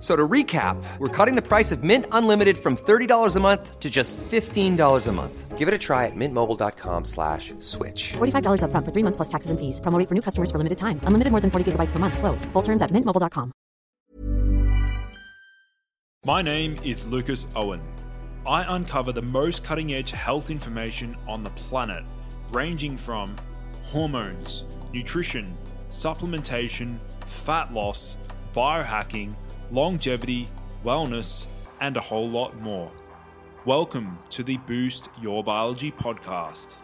So to recap, we're cutting the price of Mint Unlimited from $30 a month to just $15 a month. Give it a try at mintmobile.com slash switch. $45 up front for three months plus taxes and fees. Promo for new customers for limited time. Unlimited more than 40 gigabytes per month. Slows. Full terms at mintmobile.com. My name is Lucas Aoun. I uncover the most cutting edge health information on the planet, ranging from hormones, nutrition, supplementation, fat loss, biohacking, longevity, wellness, and a whole lot more. Welcome to the Boost Your Biology podcast.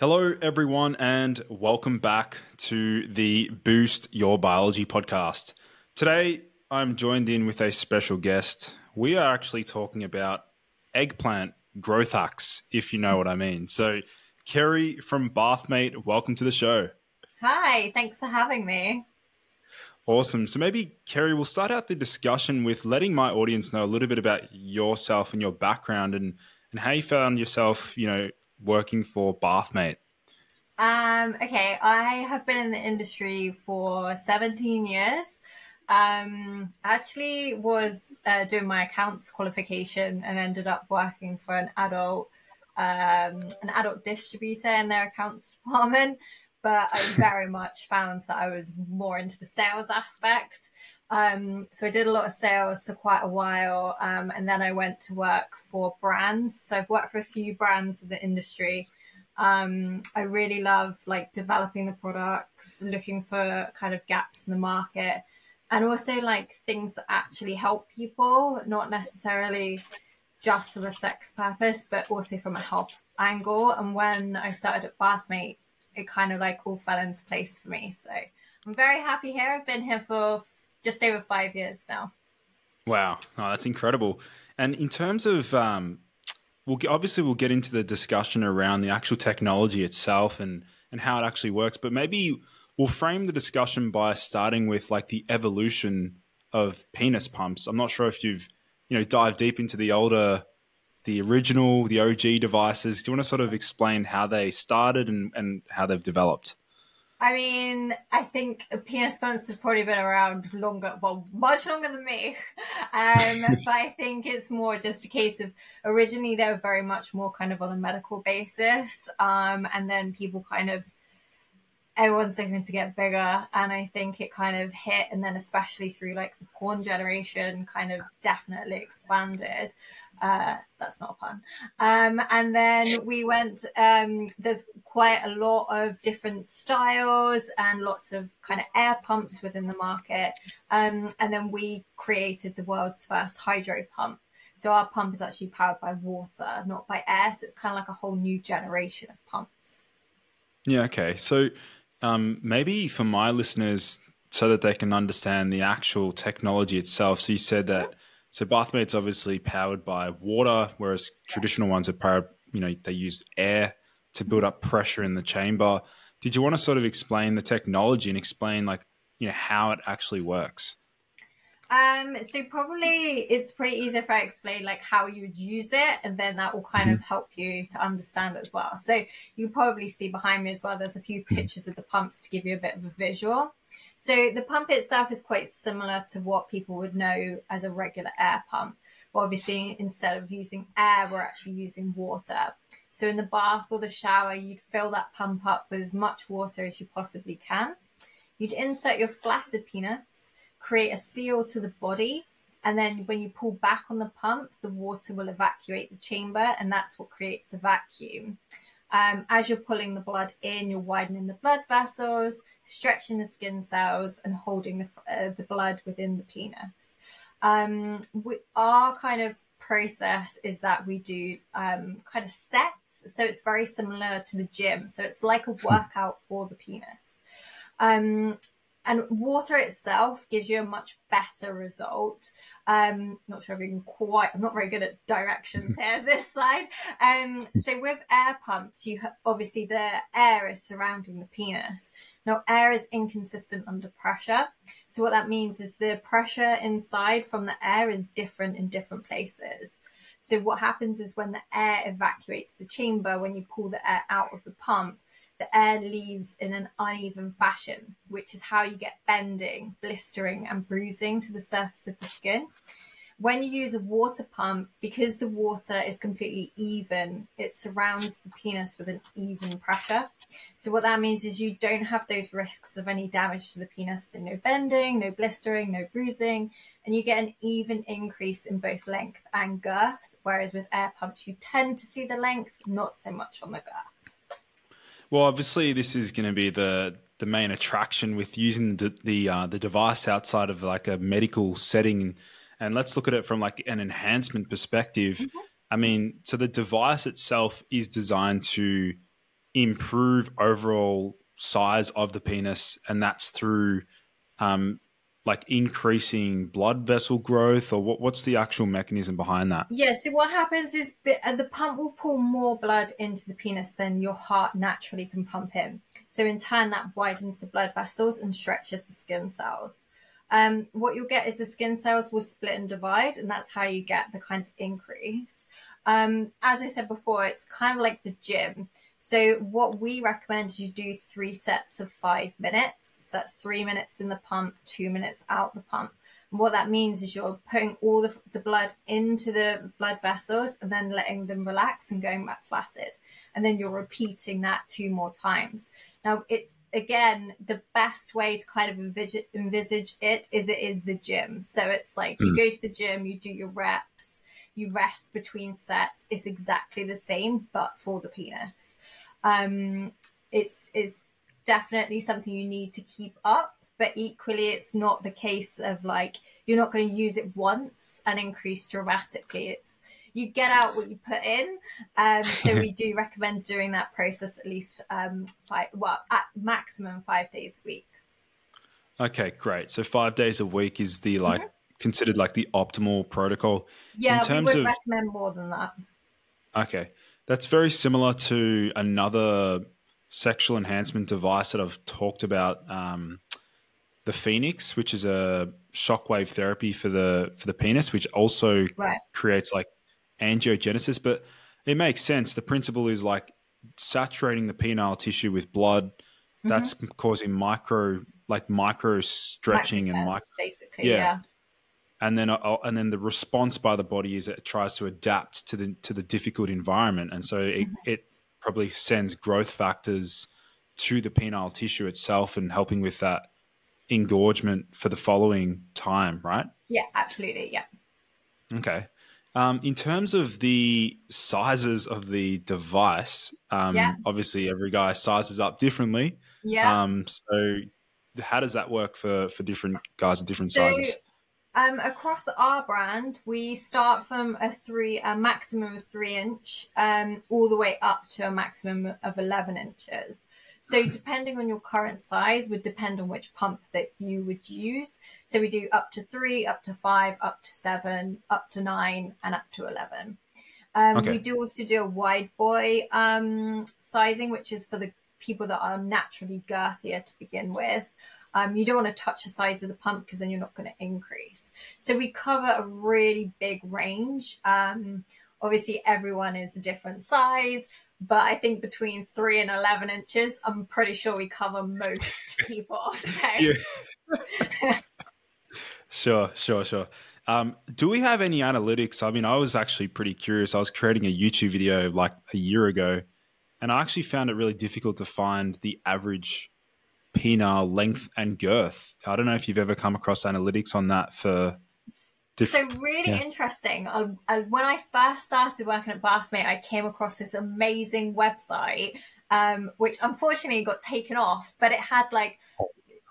Hello, everyone, and welcome back to the Boost Your Biology podcast. Today, I'm joined in with a special guest. We are actually talking about eggplant growth hacks, if you know what I mean. So, Kerry from Bathmate, welcome to the show. Hi, thanks for having me. Awesome. So maybe, Kerry, we'll start out the discussion with letting my audience know a little bit about yourself and your background and, and how you found yourself, you know, working for Bathmate. Um, okay, I have been in the industry for 17 years. Um, actually was uh, doing my accounts qualification and ended up working for an adult um, an adult distributor in their accounts department but I very much found that I was more into the sales aspect. Um, so I did a lot of sales for quite a while, um, and then I went to work for brands. So I've worked for a few brands in the industry. Um, I really love like developing the products, looking for kind of gaps in the market, and also like things that actually help people, not necessarily just from a sex purpose, but also from a health angle. And when I started at Bathmate, it kind of like all fell into place for me. So I'm very happy here. I've been here for f- just over five years now. Wow, oh, that's incredible. And in terms of, um, we'll get, obviously we'll get into the discussion around the actual technology itself and and how it actually works. But maybe we'll frame the discussion by starting with like the evolution of penis pumps. I'm not sure if you've you know dived deep into the older the original, the OG devices. Do you want to sort of explain how they started and, and how they've developed? I mean, I think penis pumps have probably been around longer, well, much longer than me. Um, but I think it's more just a case of originally they were very much more kind of on a medical basis. Um, and then people kind of everyone's looking to get bigger and i think it kind of hit and then especially through like the porn generation kind of definitely expanded. Uh, that's not a pun. Um, and then we went um, there's quite a lot of different styles and lots of kind of air pumps within the market. Um, and then we created the world's first hydro pump. So our pump is actually powered by water not by air. So it's kind of like a whole new generation of pumps. Yeah okay. So um, maybe for my listeners, so that they can understand the actual technology itself. So you said that so Bathmate's obviously powered by water, whereas traditional ones are powered. You know, they use air to build up pressure in the chamber. Did you want to sort of explain the technology and explain like you know how it actually works? Um, so probably it's pretty easy if I explain like how you would use it, and then that will kind of help you to understand as well. So you probably see behind me as well. There's a few pictures of the pumps to give you a bit of a visual. So the pump itself is quite similar to what people would know as a regular air pump. But obviously, instead of using air, we're actually using water. So in the bath or the shower, you'd fill that pump up with as much water as you possibly can. You'd insert your flaccid penis create a seal to the body. And then when you pull back on the pump, the water will evacuate the chamber, and that's what creates a vacuum. Um, as you're pulling the blood in, you're widening the blood vessels, stretching the skin cells, and holding the, uh, the blood within the penis. Um, we, our kind of process is that we do um, kind of sets. So it's very similar to the gym. So it's like a workout for the penis. Um, and water itself gives you a much better result. Um, not sure if you can quite. I'm not very good at directions here. This side. Um, so with air pumps, you have, obviously the air is surrounding the penis. Now air is inconsistent under pressure. So what that means is the pressure inside from the air is different in different places. So what happens is when the air evacuates the chamber, when you pull the air out of the pump, the air leaves in an uneven fashion, which is how you get bending, blistering, and bruising to the surface of the skin. When you use a water pump, because the water is completely even, it surrounds the penis with an even pressure. So, what that means is you don't have those risks of any damage to the penis. So, no bending, no blistering, no bruising, and you get an even increase in both length and girth. Whereas with air pumps, you tend to see the length, not so much on the girth. Well, obviously, this is going to be the the main attraction with using the the, uh, the device outside of like a medical setting. And let's look at it from like an enhancement perspective. Mm-hmm. I mean, so the device itself is designed to improve overall size of the penis, and that's through um, like increasing blood vessel growth or what, what's the actual mechanism behind that? Yeah so what happens is uh, the pump will pull more blood into the penis than your heart naturally can pump in. So in turn that widens the blood vessels and stretches the skin cells. Um, what you'll get is the skin cells will split and divide and that's how you get the kind of increase. Um, as i said before it's kind of like the gym so what we recommend is you do three sets of five minutes. So that's three minutes in the pump, two minutes out the pump. And what that means is you're putting all the, the blood into the blood vessels and then letting them relax and going back flaccid. And then you're repeating that two more times. Now it's again the best way to kind of envisage, envisage it is it is the gym. So it's like mm. you hmm. go to the gym, you do your reps you rest between sets. It's exactly the same, but for the penis. Um, it's it's definitely something you need to keep up, but equally, it's not the case of like you're not going to use it once and increase dramatically. It's you get out what you put in. Um, so we do recommend doing that process at least um, five, well, at maximum five days a week. Okay, great. So five days a week is the like mm-hmm considered like the optimal protocol. Yeah, in terms we would of, recommend more than that. Okay, that's very similar to another sexual enhancement device that I've talked about, um, the Phoenix, which is a shockwave therapy for the for the penis, which also right. creates like angiogenesis. But it makes sense. The principle is like saturating the penile tissue with blood. Mm-hmm. That's causing micro like micro stretching and micro basically yeah. yeah and then uh, and then the response by the body is it tries to adapt to the to the difficult environment, and so it, mm-hmm. it probably sends growth factors to the penile tissue itself and helping with that engorgement for the following time, right? Yeah, absolutely. Yeah. Okay. Um, in terms of the sizes of the device, um, yeah. obviously every guy sizes up differently. Yeah. Um, so how does that work for for different guys of different so, sizes? Um, across our brand, we start from a three, a maximum of three inch, um, all the way up to a maximum of eleven inches. So depending on your current size would depend on which pump that you would use. So we do up to three, up to five, up to seven, up to nine, and up to eleven. Um, okay. We do also do a wide boy um, sizing, which is for the people that are naturally girthier to begin with. Um, you don't want to touch the sides of the pump because then you're not going to increase. So we cover a really big range. Um, obviously, everyone is a different size, but I think between three and 11 inches, I'm pretty sure we cover most people. So. sure, sure, sure. Um, do we have any analytics? I mean, I was actually pretty curious. I was creating a YouTube video like a year ago, and I actually found it really difficult to find the average penile length and girth. I don't know if you've ever come across analytics on that for. Diff- so really yeah. interesting. When I first started working at Bathmate, I came across this amazing website, um, which unfortunately got taken off, but it had like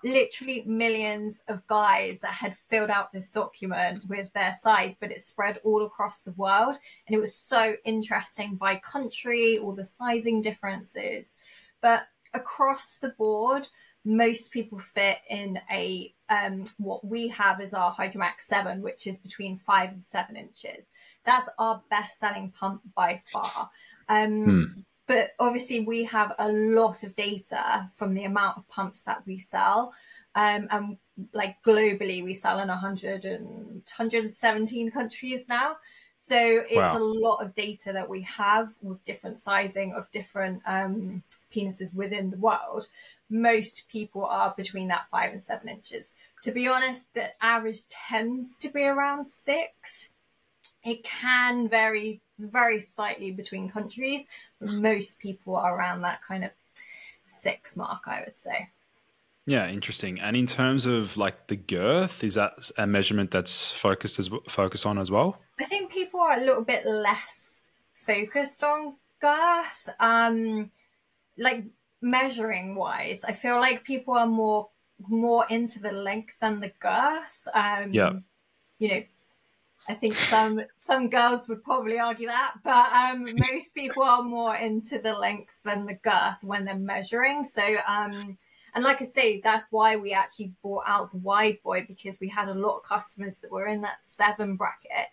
literally millions of guys that had filled out this document with their size, but it spread all across the world. And it was so interesting by country, all the sizing differences. But across the board, most people fit in a um, what we have is our Hydromax 7, which is between five and seven inches. That's our best selling pump by far. Um, hmm. But obviously, we have a lot of data from the amount of pumps that we sell. Um, and like globally, we sell in 100 and 117 countries now. So it's wow. a lot of data that we have with different sizing of different um, penises within the world. Most people are between that five and seven inches. To be honest, the average tends to be around six. It can vary very slightly between countries, but most people are around that kind of six mark, I would say. Yeah, interesting. And in terms of like the girth, is that a measurement that's focused as focused on as well? I think people are a little bit less focused on girth. Um, like measuring wise, I feel like people are more more into the length than the girth. Um, yeah. You know, I think some some girls would probably argue that, but um, most people are more into the length than the girth when they're measuring. So, um, and like I say, that's why we actually brought out the wide boy because we had a lot of customers that were in that seven bracket,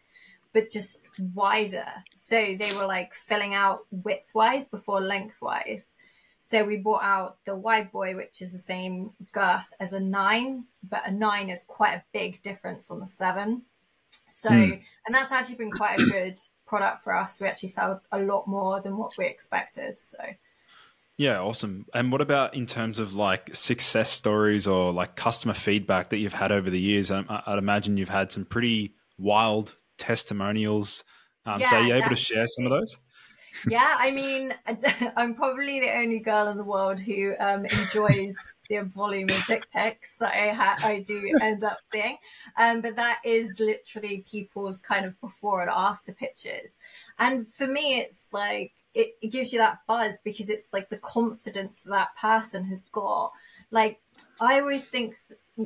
but just wider. So they were like filling out widthwise before lengthwise. So we brought out the wide boy, which is the same girth as a nine, but a nine is quite a big difference on the seven. So, mm. and that's actually been quite a good product for us. We actually sold a lot more than what we expected. So, yeah, awesome. And what about in terms of like success stories or like customer feedback that you've had over the years? I, would imagine you've had some pretty wild testimonials. Um, yeah, so, are you able definitely. to share some of those? Yeah, I mean, I'm probably the only girl in the world who um, enjoys the volume of dick pics that I ha- I do end up seeing. Um, but that is literally people's kind of before and after pictures. And for me, it's like it, it gives you that buzz because it's like the confidence that person has got. Like I always think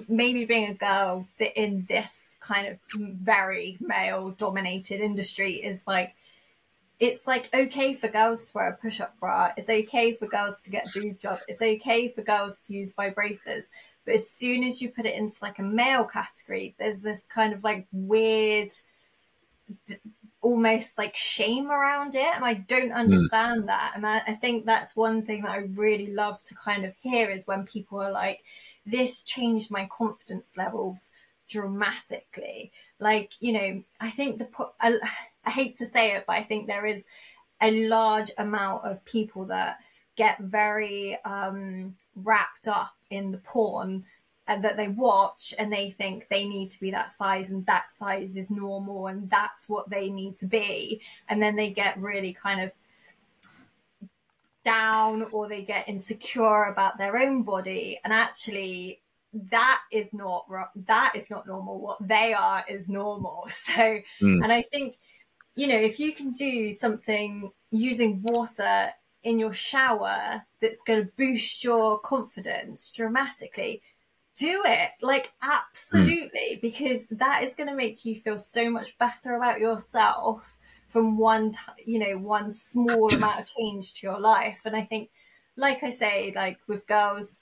maybe being a girl that in this kind of very male dominated industry is like it's like okay for girls to wear a push-up bra. It's okay for girls to get a boob job. It's okay for girls to use vibrators. But as soon as you put it into like a male category, there's this kind of like weird, d- almost like shame around it, and I don't hmm. understand mm. that. And I, I think that's one thing that I really love to kind of hear is when people are like, "This changed my confidence levels." dramatically like you know i think the I, I hate to say it but i think there is a large amount of people that get very um, wrapped up in the porn that they watch and they think they need to be that size and that size is normal and that's what they need to be. And then they get really kind of down or they get insecure about their own body. And actually that is not that is not normal. What they are is normal. So mm. and i think you know if you can do something using water in your shower that's going to boost your confidence dramatically do it. Like absolutely. Mm. because that is going to make you feel so much better about yourself from one t- you know one small amount of change to your life. And i think like i say like with girls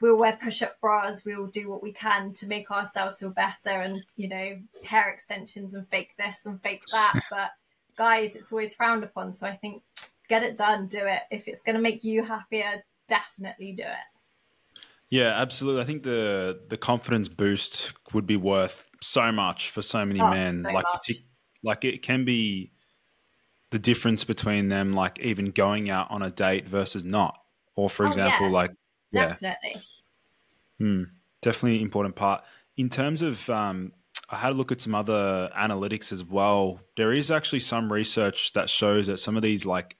we'll wear push-up bras we'll do what we can to make ourselves feel better and you know hair extensions and fake this and fake that but guys it's always frowned upon so i think get it done do it if it's going to make you happier definitely do it Yeah, absolutely. I think the the confidence boost would be worth so much for so many Oh, men. so like, much. like it can be the difference between them, like even going out on a date versus not. Or, for Oh, example, yeah. like yeah, Definitely. Hmm. definitely an important part. In terms of, um, I had a look at some other analytics as well. There is actually some research that shows that some of these like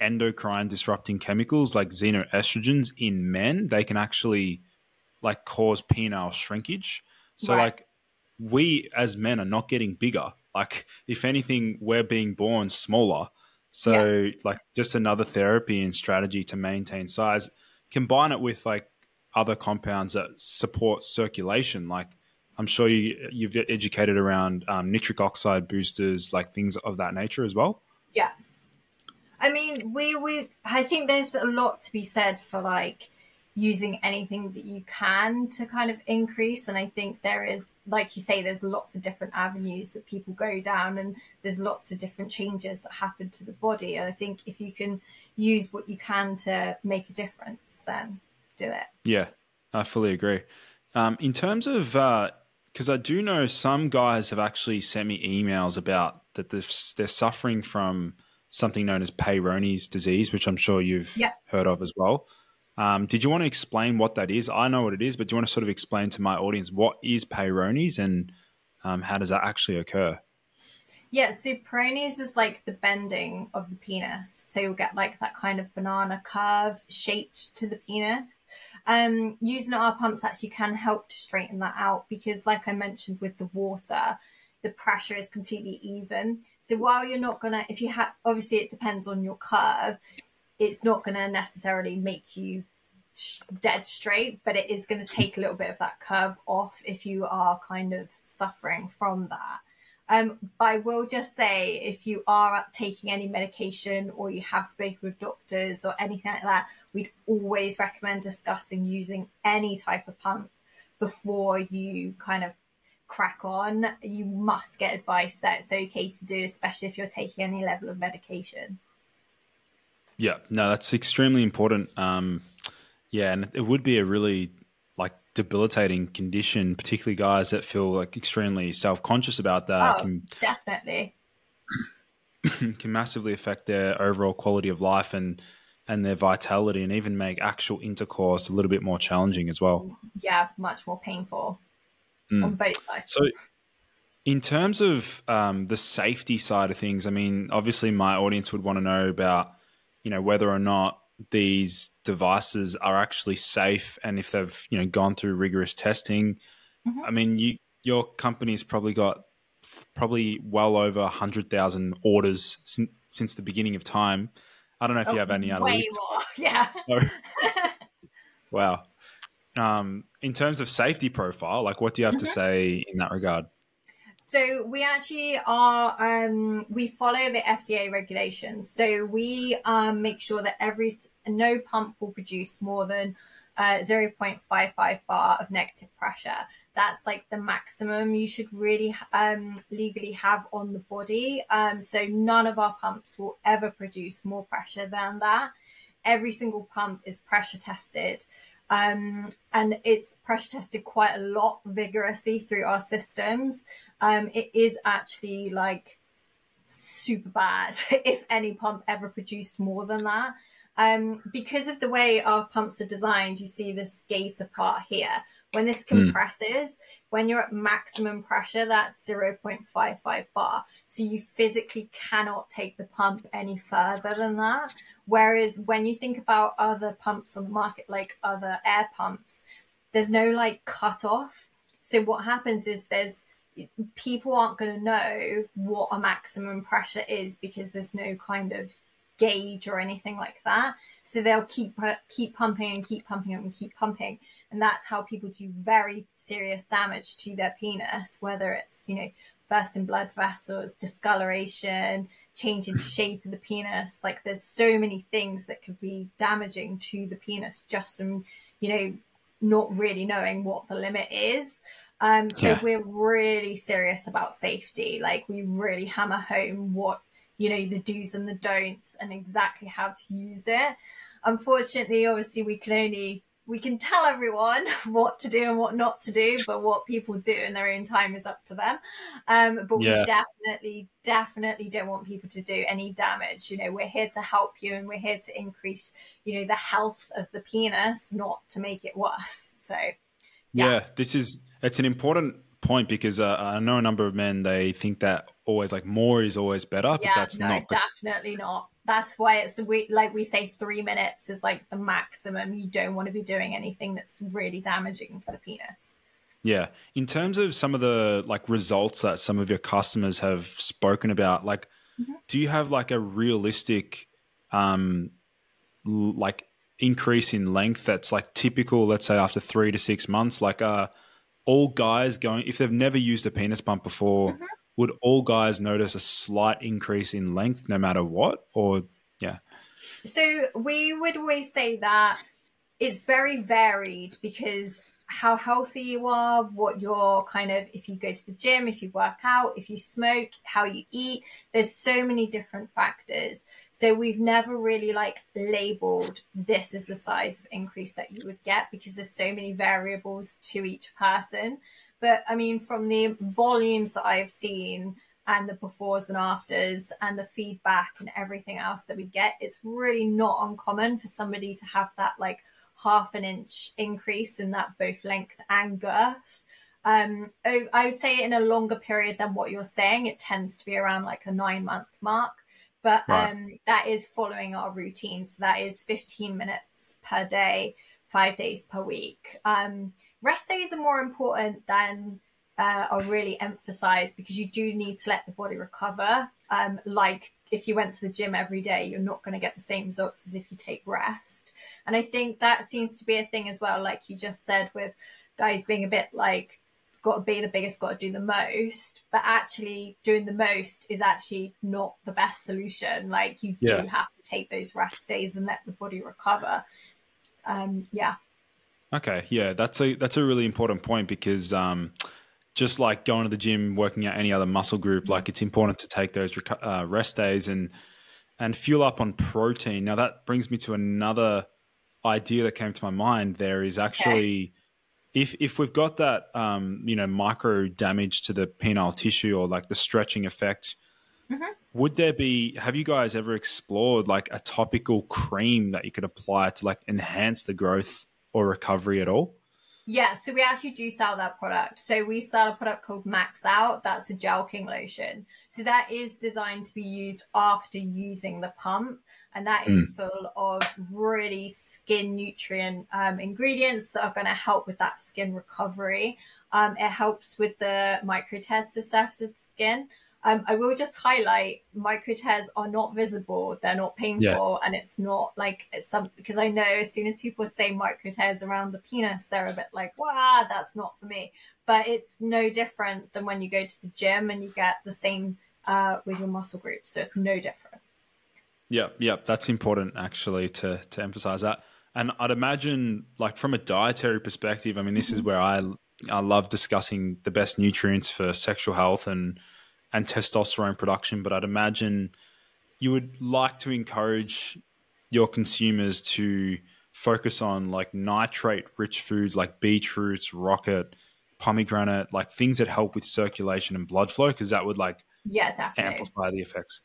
endocrine disrupting chemicals, like xenoestrogens in men, they can actually like cause penile shrinkage. So Right. like we as men are not getting bigger. Like if anything, we're being born smaller. So like just another therapy and strategy to maintain size. Combine it with like other compounds that support circulation. Like I'm sure you you've educated around um, nitric oxide boosters, like things of that nature as well. Yeah. I mean, we we I think there's a lot to be said for like using anything that you can to kind of increase and I think there is like you say there's lots of different avenues that people go down and there's lots of different changes that happen to the body and I think if you can use what you can to make a difference then do it. Yeah, I fully agree. Um, in terms of, because I do know some guys have actually sent me emails about that they're, they're suffering from something known as Peyronie's disease, which I'm sure you've Yeah. heard of as well. Um, did you want to explain what that is? I know what it is, but do you want to sort of explain to my audience what is Peyronie's and um, how does that actually occur? Yeah, so Peyronie's is like the bending of the penis. So you'll get like that kind of banana curve shaped to the penis. Um, using our pumps actually can help to straighten that out because, like I mentioned with the water, the pressure is completely even. So while you're not gonna, if you have, obviously it depends on your curve, it's not gonna necessarily make you dead straight, but it is to take a little bit of that curve off if you are kind of suffering from that. Um, but I will just say if you are taking any medication or you have spoken with doctors or anything like that, we'd always recommend discussing using any type of pump before you kind of crack on. You must get advice that it's okay to do, especially if you're taking any level of medication. Yeah, no, that's extremely important. Um, yeah, and it would be a really debilitating condition, particularly guys that feel like extremely self conscious about that oh, can definitely. can massively affect their overall quality of life and and their vitality, and even make actual intercourse a little bit more challenging as well. Yeah, much more painful on both sides. So, in terms of um, the safety side of things, I mean, obviously, my audience would want to know about, you know, whether or not these devices are actually safe and if they've, you know, gone through rigorous testing. I mean, you your company's probably got probably well over hundred thousand orders sin- since the beginning of time. I don't know if you have any Oh, Way more, yeah. No. wow. Um, in terms of safety profile, like what do you have to say in that regard? So we actually are um, we follow the FDA regulations. So we um, make sure that every no pump will produce more than uh, 0.55 bar of negative pressure. That's like the maximum you should really um, legally have on the body. Um, so none of our pumps will ever produce more pressure than that. Every single pump is pressure tested. Um, and it's pressure tested quite a lot vigorously through our systems. Um, it is actually like super bad if any pump ever produced more than that. Um, because of the way our pumps are designed, you see this gaiter part here. When this hmm. compresses, when you're at maximum pressure, that's 0.55 bar. So you physically cannot take the pump any further than that. Whereas when you think about other pumps on the market, like other air pumps, there's no like cut off. So what happens is there's people aren't going to know what a maximum pressure is because there's no kind of gauge or anything like that. So they'll keep keep pumping and keep pumping and keep pumping, and that's how people do very serious damage to their penis, whether it's you know bursting blood vessels, discoloration, change in shape of the penis. Like there's so many things that could be damaging to the penis just from you know not really knowing what the limit is. Um, so Yeah. we're really serious about safety. Like we really hammer home what you know the do's and the don'ts and exactly how to use it. Unfortunately, obviously, we can only we can tell everyone what to do and what not to do, but what people do in their own time is up to them. Um, but Yeah. we definitely, definitely don't want people to do any damage. You know, we're here to help you and we're here to increase, you know, the health of the penis, not to make it worse. So, Yeah. Yeah. this is it's an important point because uh, I know a number of men they think that always like more is always better, but that's no, not. definitely not. That's why it's we like we say three minutes is like the maximum. You don't want to be doing anything that's really damaging to the penis. Yeah. In terms of some of the like results that some of your customers have spoken about, like Mm-hmm. do you have like a realistic um like increase in length that's like typical, let's say after three to six months? Like uh all guys going if they've never used a penis pump before, Mm-hmm. Would all guys notice a slight increase in length no matter what? Or yeah. So we would always say that it's very varied because how healthy you are, what your kind of, if you go to the gym, if you work out, if you smoke, how you eat, there's so many different factors. So we've never really like labeled this is the size of increase that you would get because there's so many variables to each person. But I mean, from the volumes that I've seen, and the befores and afters and the feedback and everything else that we get, it's really not uncommon for somebody to have that like half an inch increase in that both length and girth. Um, I would say in a longer period than what you're saying, it tends to be around like a nine month mark. But Right. um, that is following our routine. So that is 15 minutes per day, five days per week. Um, rest days are more important than uh, are really emphasized because you do need to let the body recover. Um, like if you went to the gym every day, you're not going to get the same results as if you take rest. And I think that seems to be a thing as well, like you just said, with guys being a bit like, got to be the biggest, got to do the most. But actually, doing the most is actually not the best solution. Like you Yeah. do have to take those rest days and let the body recover. Um, yeah. Okay, yeah, that's a that's a really important point because um, just like going to the gym, working out any other muscle group, like it's important to take those reco- uh, rest days and and fuel up on protein. Now that brings me to another idea that came to my mind. There is actually if if we've got that um, you know micro damage to the penile tissue or like the stretching effect. Would there be? Have you guys ever explored like a topical cream that you could apply to like enhance the growth or recovery at all? Yeah, so we actually do sell that product. So we sell a product called Max Out. That's a gel king lotion. So that is designed to be used after using the pump, and that is full of really skin nutrient um, ingredients that are going to help with that skin recovery. Um, it helps with the micro tears to the surface of the skin. Um, I will just highlight micro tears are not visible, they're not painful, and it's not like it's some because I know as soon as people say micro tears around the penis, they're a bit like, wow, that's not for me. But it's no different than when you go to the gym and you get the same uh, with your muscle groups. So it's no different. Yeah, yeah, that's important actually to to emphasize that. And I'd imagine, like from a dietary perspective, I mean, this is where I I love discussing the best nutrients for sexual health and and testosterone production. But I'd imagine you would like to encourage your consumers to focus on like nitrate rich foods like beetroots, rocket, pomegranate, like things that help with circulation and blood flow, because that would like Yeah, definitely. amplify the effects.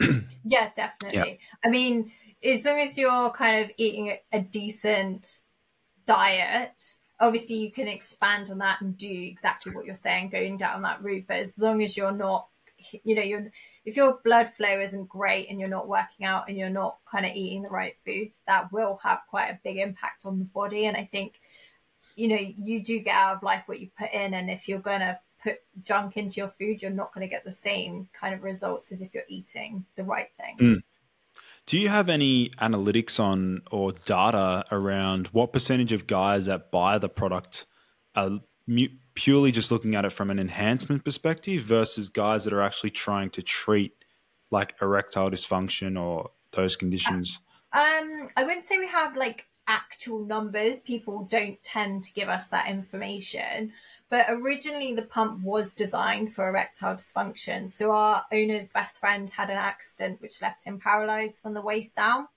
Yeah, definitely. Yeah. I mean, as long as you're kind of eating a, a decent diet, obviously you can expand on that and do exactly what you're saying, going down that route. But as long as you're not, you know, you're if your blood flow isn't great and you're not working out and you're not kind of eating the right foods, that will have quite a big impact on the body. And I think, you know, you do get out of life what you put in, and if you're gonna put junk into your food, you're not going to get the same kind of results as if you're eating the right things. Mm. Do you have any analytics on or data around what percentage of guys that buy the product are purely just looking at it from an enhancement perspective versus guys that are actually trying to treat like erectile dysfunction or those conditions? Um, I wouldn't say we have like actual numbers. People don't tend to give us that information. But originally, the pump was designed for erectile dysfunction. So our owner's best friend had an accident which left him paralyzed from the waist down.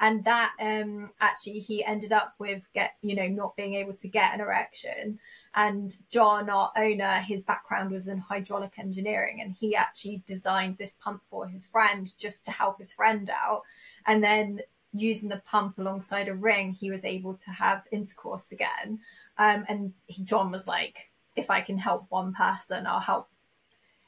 and that um, actually he ended up with get you know not being able to get an erection. And John, our owner, his background was in hydraulic engineering, and he actually designed this pump for his friend just to help his friend out. And then using the pump alongside a ring, he was able to have intercourse again. Um, and he, John was like, if I can help one person, I'll help.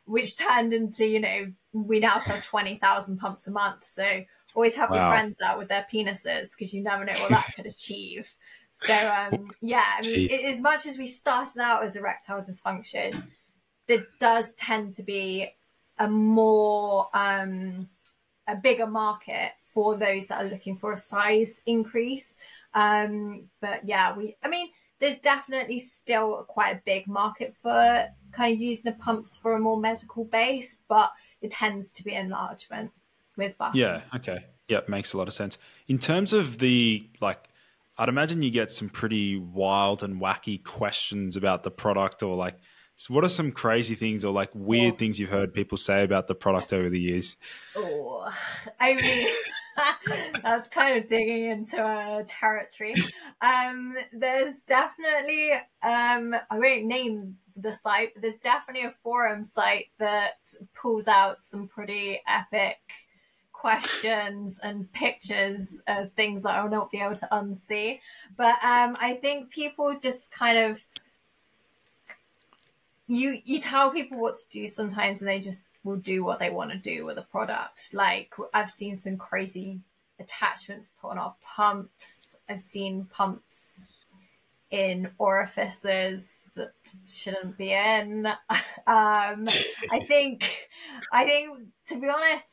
Which turned into, you know, we now sell 20,000 pumps a month. So always help wow. your friends out with their penises because you never know what that could achieve. So, um, yeah, I mean, it, as much as we started out as erectile dysfunction, there does tend to be a more, um, a bigger market for those that are looking for a size increase. Um, but yeah, we, I mean, there's definitely still quite a big market for kind of using the pumps for a more medical base, but it tends to be enlargement with buffing. Yeah. Okay. Yeah, makes a lot of sense. In terms of the like, I'd imagine you get some pretty wild and wacky questions about the product, or like, so what are some crazy things or like weird oh. things you've heard people say about the product over the years? Oh, I mean. that's kind of digging into a territory. Um, there's definitely, um, I won't name the site, but there's definitely a forum site that pulls out some pretty epic questions and pictures of things that I'll not be able to unsee. But um, I think people just kind of you you tell people what to do sometimes and they just will do what they want to do with a product. Like I've seen some crazy attachments put on our pumps. I've seen pumps in orifices that shouldn't be in. um, I think, I think, to be honest,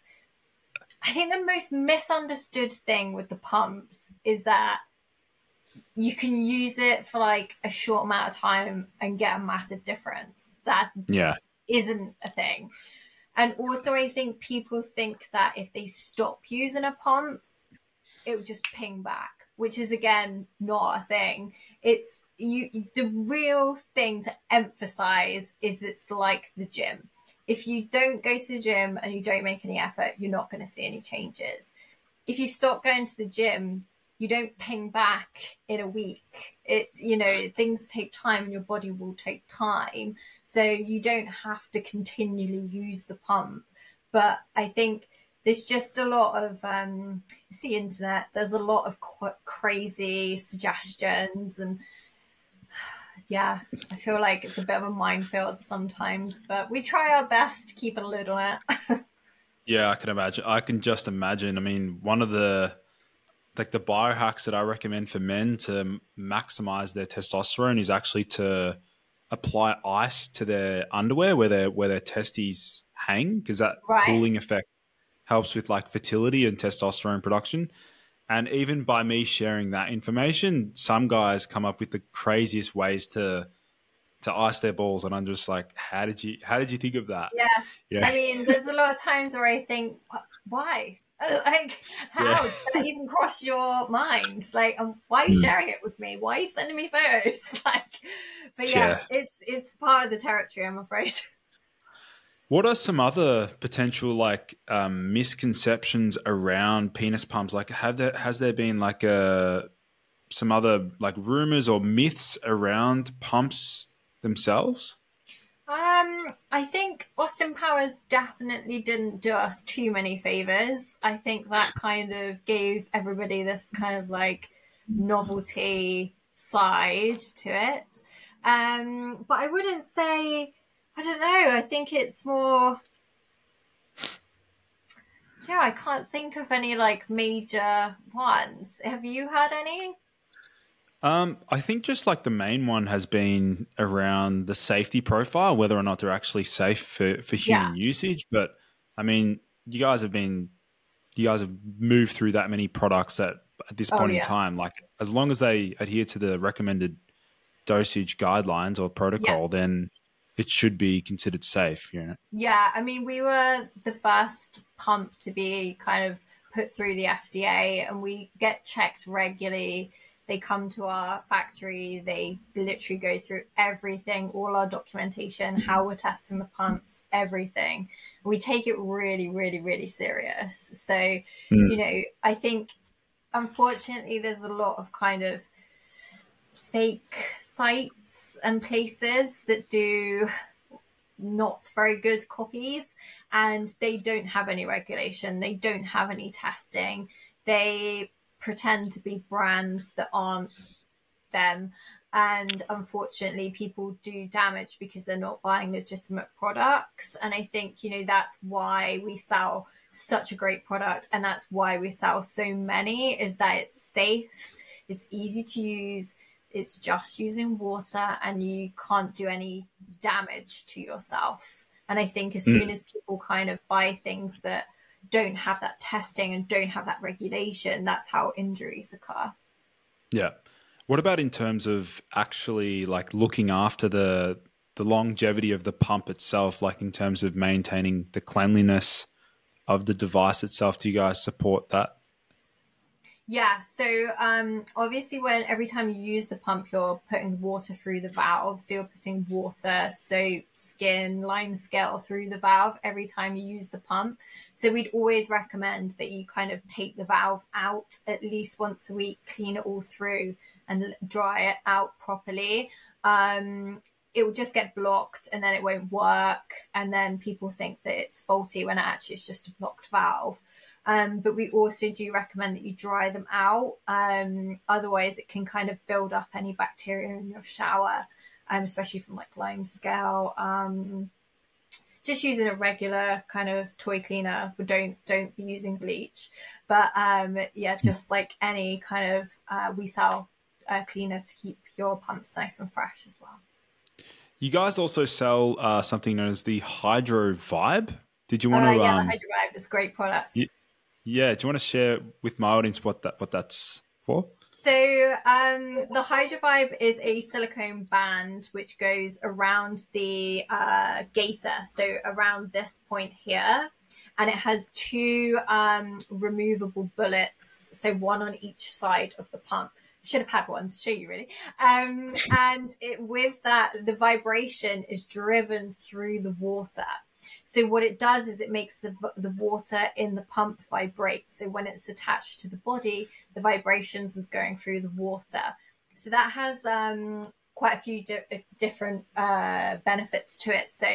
I think the most misunderstood thing with the pumps is that you can use it for like a short amount of time and get a massive difference. That yeah isn't a thing. And also, I think people think that if they stop using a pump, it will just ping back, which is again not a thing. It's you. The real thing to emphasize is it's like the gym. If you don't go to the gym and you don't make any effort, you're not going to see any changes. If you stop going to the gym, you don't ping back in a week. It, you know, things take time and your body will take time. So you don't have to continually use the pump. But I think there's just a lot of, um, it's the internet, there's a lot of crazy suggestions and, yeah, I feel like it's a bit of a minefield sometimes, but we try our best to keep a lid on it. yeah, I can imagine. I can just imagine. I mean, one of the like the biohacks that I recommend for men to maximize their testosterone is actually to apply ice to their underwear where their where their testes hang because that right. cooling effect helps with like fertility and testosterone production. And even by me sharing that information, some guys come up with the craziest ways to to ice their balls, and I'm just like, how did you how did you think of that? Yeah, yeah. I mean, there's a lot of times where I think, why? Like, how yeah. did that even cross your mind? Like, um, why are you mm. sharing it with me? Why are you sending me photos? like, but yeah, yeah, it's it's part of the territory, I'm afraid. What are some other potential like um, misconceptions around penis pumps? Like, have there has there been like a uh, some other like rumors or myths around pumps themselves? Um, I think Austin Powers definitely didn't do us too many favors. I think that kind of gave everybody this kind of like novelty side to it. Um, but I wouldn't say, I don't know, I think it's more. Yeah, I can't think of any like major ones. Have you had any? Um, I think just like the main one has been around the safety profile, whether or not they're actually safe for, for human yeah. usage. But I mean, you guys have been, you guys have moved through that many products that at this oh, point oh, yeah. in time, like as long as they adhere to the recommended dosage guidelines or protocol, yeah. then it should be considered safe. You know? Yeah, I mean, we were the first pump to be kind of put through the FDA, and we get checked regularly they come to our factory, they literally go through everything, all our documentation, how we're testing the pumps, everything. We take it really, really, really serious. So, mm. you know, I think unfortunately, there's a lot of kind of fake sites and places that do not very good copies and they don't have any regulation they don't have any testing they pretend to be brands that aren't them. And unfortunately people do damage because they're not buying legitimate products. And i think you know that's why we sell such a great product. And that's why we sell so many is that it's safe it's easy to use it's just using water and you can't do any damage to yourself. And i think as mm. soon as people kind of buy things that don't have that testing and don't have that regulation that's how injuries occur yeah what about in terms of actually like looking after the the longevity of the pump itself, like in terms of maintaining the cleanliness of the device itself? Do you guys support that? Yeah, so um, obviously, when every time you use the pump, you're putting water through the valve. So you're putting water, soap, skin, lime scale through the valve every time you use the pump. So we'd always recommend that you kind of take the valve out at least once a week, clean it all through, and dry it out properly. Um, it will just get blocked and then it won't work. And then people think that it's faulty when it actually it's just a blocked valve. Um, but we also do recommend that you dry them out. Um, otherwise, it can kind of build up any bacteria in your shower, um, especially from like lime scale. Um, just using a regular kind of toy cleaner, but don't don't be using bleach. But um, yeah, just like any kind of uh, we sell a cleaner to keep your pumps nice and fresh as well. You guys also sell uh, something known as the Hydro Vibe. Did you want uh, to? Yeah, um, the Hydro Vibe is great product. Yeah, do you want to share with my audience what that what that's for? So um, the Hydro Vibe is a silicone band which goes around the uh, gaiter, so around this point here, and it has two um, removable bullets, so one on each side of the pump should have had one to show you really. Um, and it, with that, the vibration is driven through the water. So what it does is it makes the the water in the pump vibrate. So when it's attached to the body, the vibrations is going through the water. So that has um, quite a few di- different uh, benefits to it. So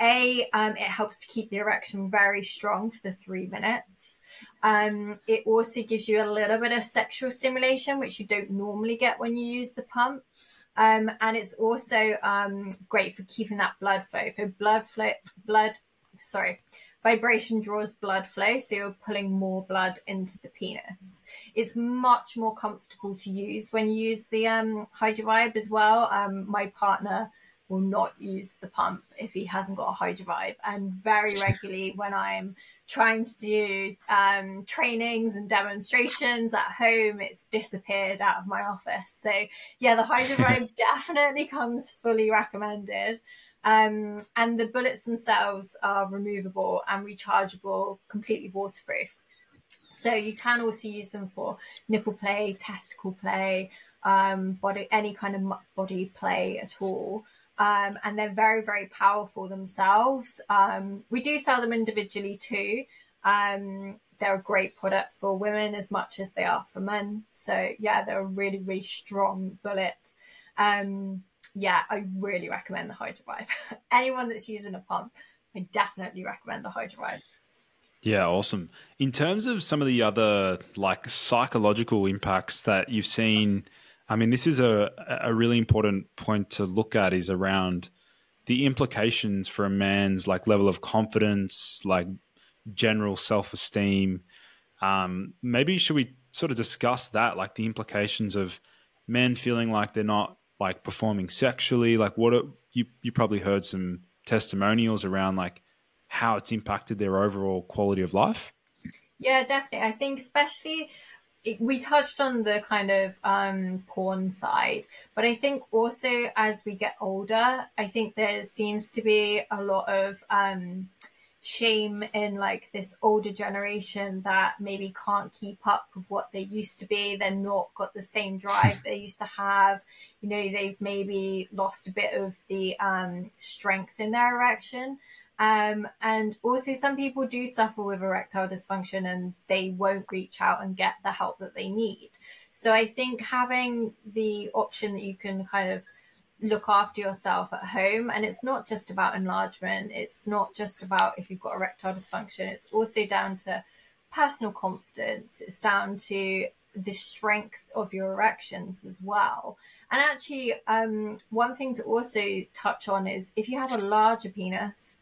a, um, it helps to keep the erection very strong for the three minutes. Um, it also gives you a little bit of sexual stimulation, which you don't normally get when you use the pump. Um, and it's also um, great for keeping that blood flow. So blood flow, blood, sorry, vibration draws blood flow, so you're pulling more blood into the penis. It's much more comfortable to use when you use the um, Hydro Vibe as well. Um, my partner will not use the pump if he hasn't got a Hydro Vibe. And very regularly, when I'm trying to do um, trainings and demonstrations at home, it's disappeared out of my office. So, yeah, the Hydro Vibe definitely comes fully recommended. Um, and the bullets themselves are removable and rechargeable, completely waterproof. So you can also use them for nipple play, testicle play, um, body, any kind of body play at all um, and they're very, very powerful themselves. Um, we do sell them individually too. Um, they're a great product for women as much as they are for men. So yeah, they're a really, really strong bullet. Um, yeah, I really recommend the Hydro Vibe. Anyone that's using a pump, I definitely recommend the Hydro Vibe. Yeah, awesome. In terms of some of the other like psychological impacts that you've seen I mean, this is a, a really important point to look at is around the implications for a man's like level of confidence, like general self esteem. Um, maybe should we sort of discuss that, like the implications of men feeling like they're not like performing sexually? Like, what are, you you probably heard some testimonials around like how it's impacted their overall quality of life. Yeah, definitely. I think especially we touched on the kind of um, porn side, but I think also as we get older, I think there seems to be a lot of um, shame in like this older generation that maybe can't keep up with what they used to be. They're not got the same drive they used to have. You know, they've maybe lost a bit of the um, strength in their erection. Um, and also, some people do suffer with erectile dysfunction and they won't reach out and get the help that they need. So, I think having the option that you can kind of look after yourself at home, and it's not just about enlargement, it's not just about if you've got erectile dysfunction, it's also down to personal confidence, it's down to the strength of your erections as well. And actually, um, one thing to also touch on is if you have a larger penis,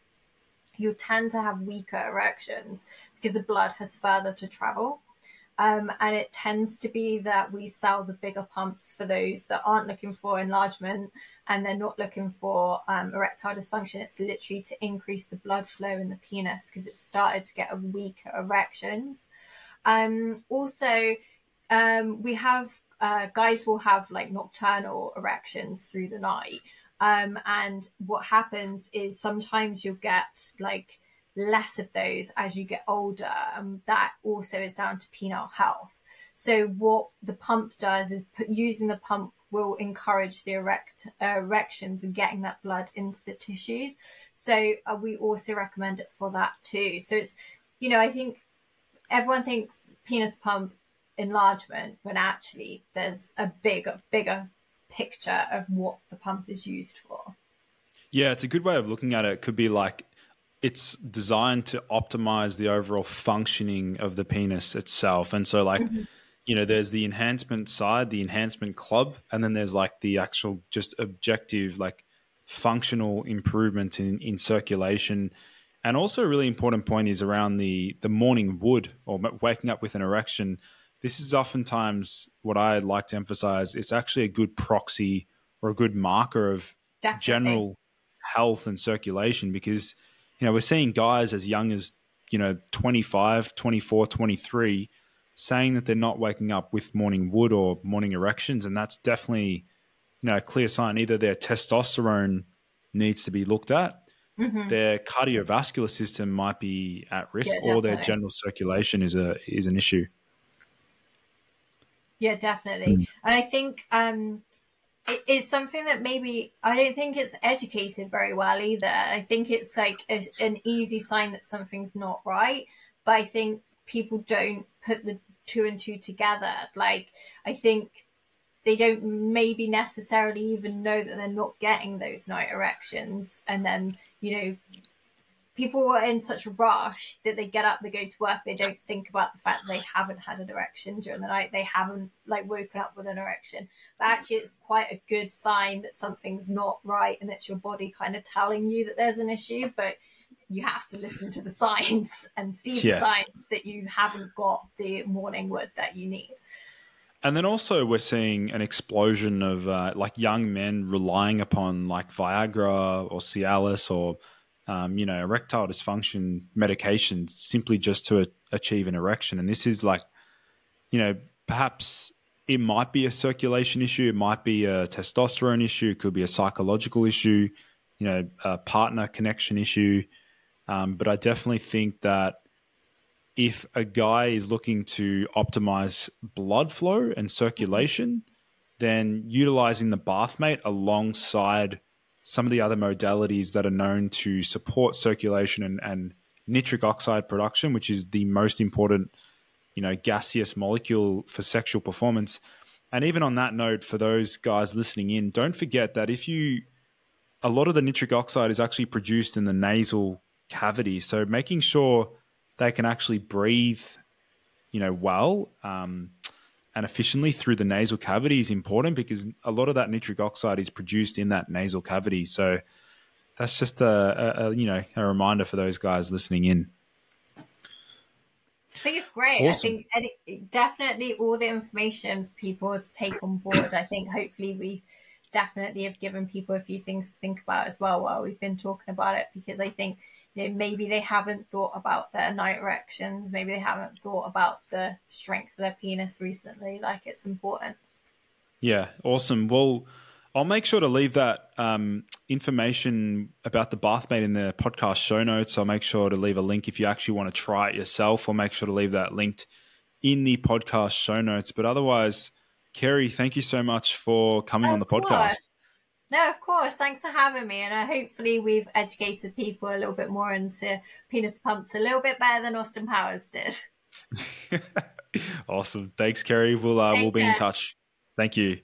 you tend to have weaker erections because the blood has further to travel. Um, and it tends to be that we sell the bigger pumps for those that aren't looking for enlargement and they're not looking for um, erectile dysfunction. It's literally to increase the blood flow in the penis because it started to get weaker erections. Um, also, um, we have uh, guys will have like nocturnal erections through the night. Um, and what happens is sometimes you'll get like less of those as you get older. Um, that also is down to penile health. So what the pump does is put, using the pump will encourage the erect uh, erections and getting that blood into the tissues. So uh, we also recommend it for that too. So it's, you know, I think everyone thinks penis pump enlargement when actually there's a bigger, bigger picture of what the pump is used for. Yeah, it's a good way of looking at it. It could be like it's designed to optimize the overall functioning of the penis itself. And so, like, mm-hmm. you know, there's the enhancement side, the enhancement club, and then there's like the actual just objective, like functional improvement in, in circulation. And also, a really important point is around the the morning wood or waking up with an erection. This is oftentimes what I like to emphasize. It's actually a good proxy or a good marker of Definitely. general health and circulation because you know, we're seeing guys as young as, you know, 25, 24, 23 saying that they're not waking up with morning wood or morning erections. And that's definitely, you know, a clear sign either their testosterone needs to be looked at, mm-hmm. their cardiovascular system might be at risk, yeah, or their general circulation is a is an issue. Yeah, definitely. Mm. And I think um it's something that maybe I don't think it's educated very well either. I think it's like a, an easy sign that something's not right, but I think people don't put the two and two together. Like I think they don't maybe necessarily even know that they're not getting those night erections, and then you know people are in such a rush that they get up, they go to work, they don't think about the fact that they haven't had an erection during the night, they haven't like woken up with an erection. But actually, it's quite a good sign that something's not right and it's your body kind of telling you that there's an issue. But you have to listen to the signs and see the yeah. signs that you haven't got the morning wood that you need. And then also we're seeing an explosion of uh, like young men relying upon like Viagra or Cialis or um, you know, erectile dysfunction medications simply just to a- achieve an erection. And this is like, you know, perhaps it might be a circulation issue, it might be a testosterone issue, it could be a psychological issue, you know, a partner connection issue. Um, but I definitely think that if a guy is looking to optimize blood flow and circulation, then utilizing the bathmate alongside some of the other modalities that are known to support circulation and, and nitric oxide production, which is the most important, you know, gaseous molecule for sexual performance. And even on that note, for those guys listening in, don't forget that if you, a lot of the nitric oxide is actually produced in the nasal cavity. So making sure they can actually breathe, you know, well. Um, and efficiently through the nasal cavity is important because a lot of that nitric oxide is produced in that nasal cavity. So that's just a, a, a you know a reminder for those guys listening in. I think it's great. Awesome. I think definitely all the information for people to take on board. I think hopefully we definitely have given people a few things to think about as well while we've been talking about it because I think you know, maybe they haven't thought about their night erections, maybe they haven't thought about the strength of their penis recently. Like it's important. Yeah, awesome. Well, I'll make sure to leave that um, information about the bathmate in the podcast show notes. I'll make sure to leave a link if you actually want to try it yourself. I'll make sure to leave that linked in the podcast show notes. But otherwise, Kerry, thank you so much for coming of on the course. Podcast. No, of course. Thanks for having me. And uh, hopefully, we've educated people a little bit more into penis pumps a little bit better than Austin Powers did. awesome. Thanks, Kerry. We'll, uh, we'll be in touch. Thank you.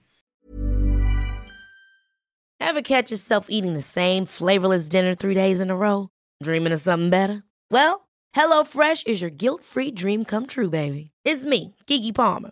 Ever catch yourself eating the same flavorless dinner three days in a row? Dreaming of something better? Well, HelloFresh is your guilt free dream come true, baby. It's me, Keke Palmer.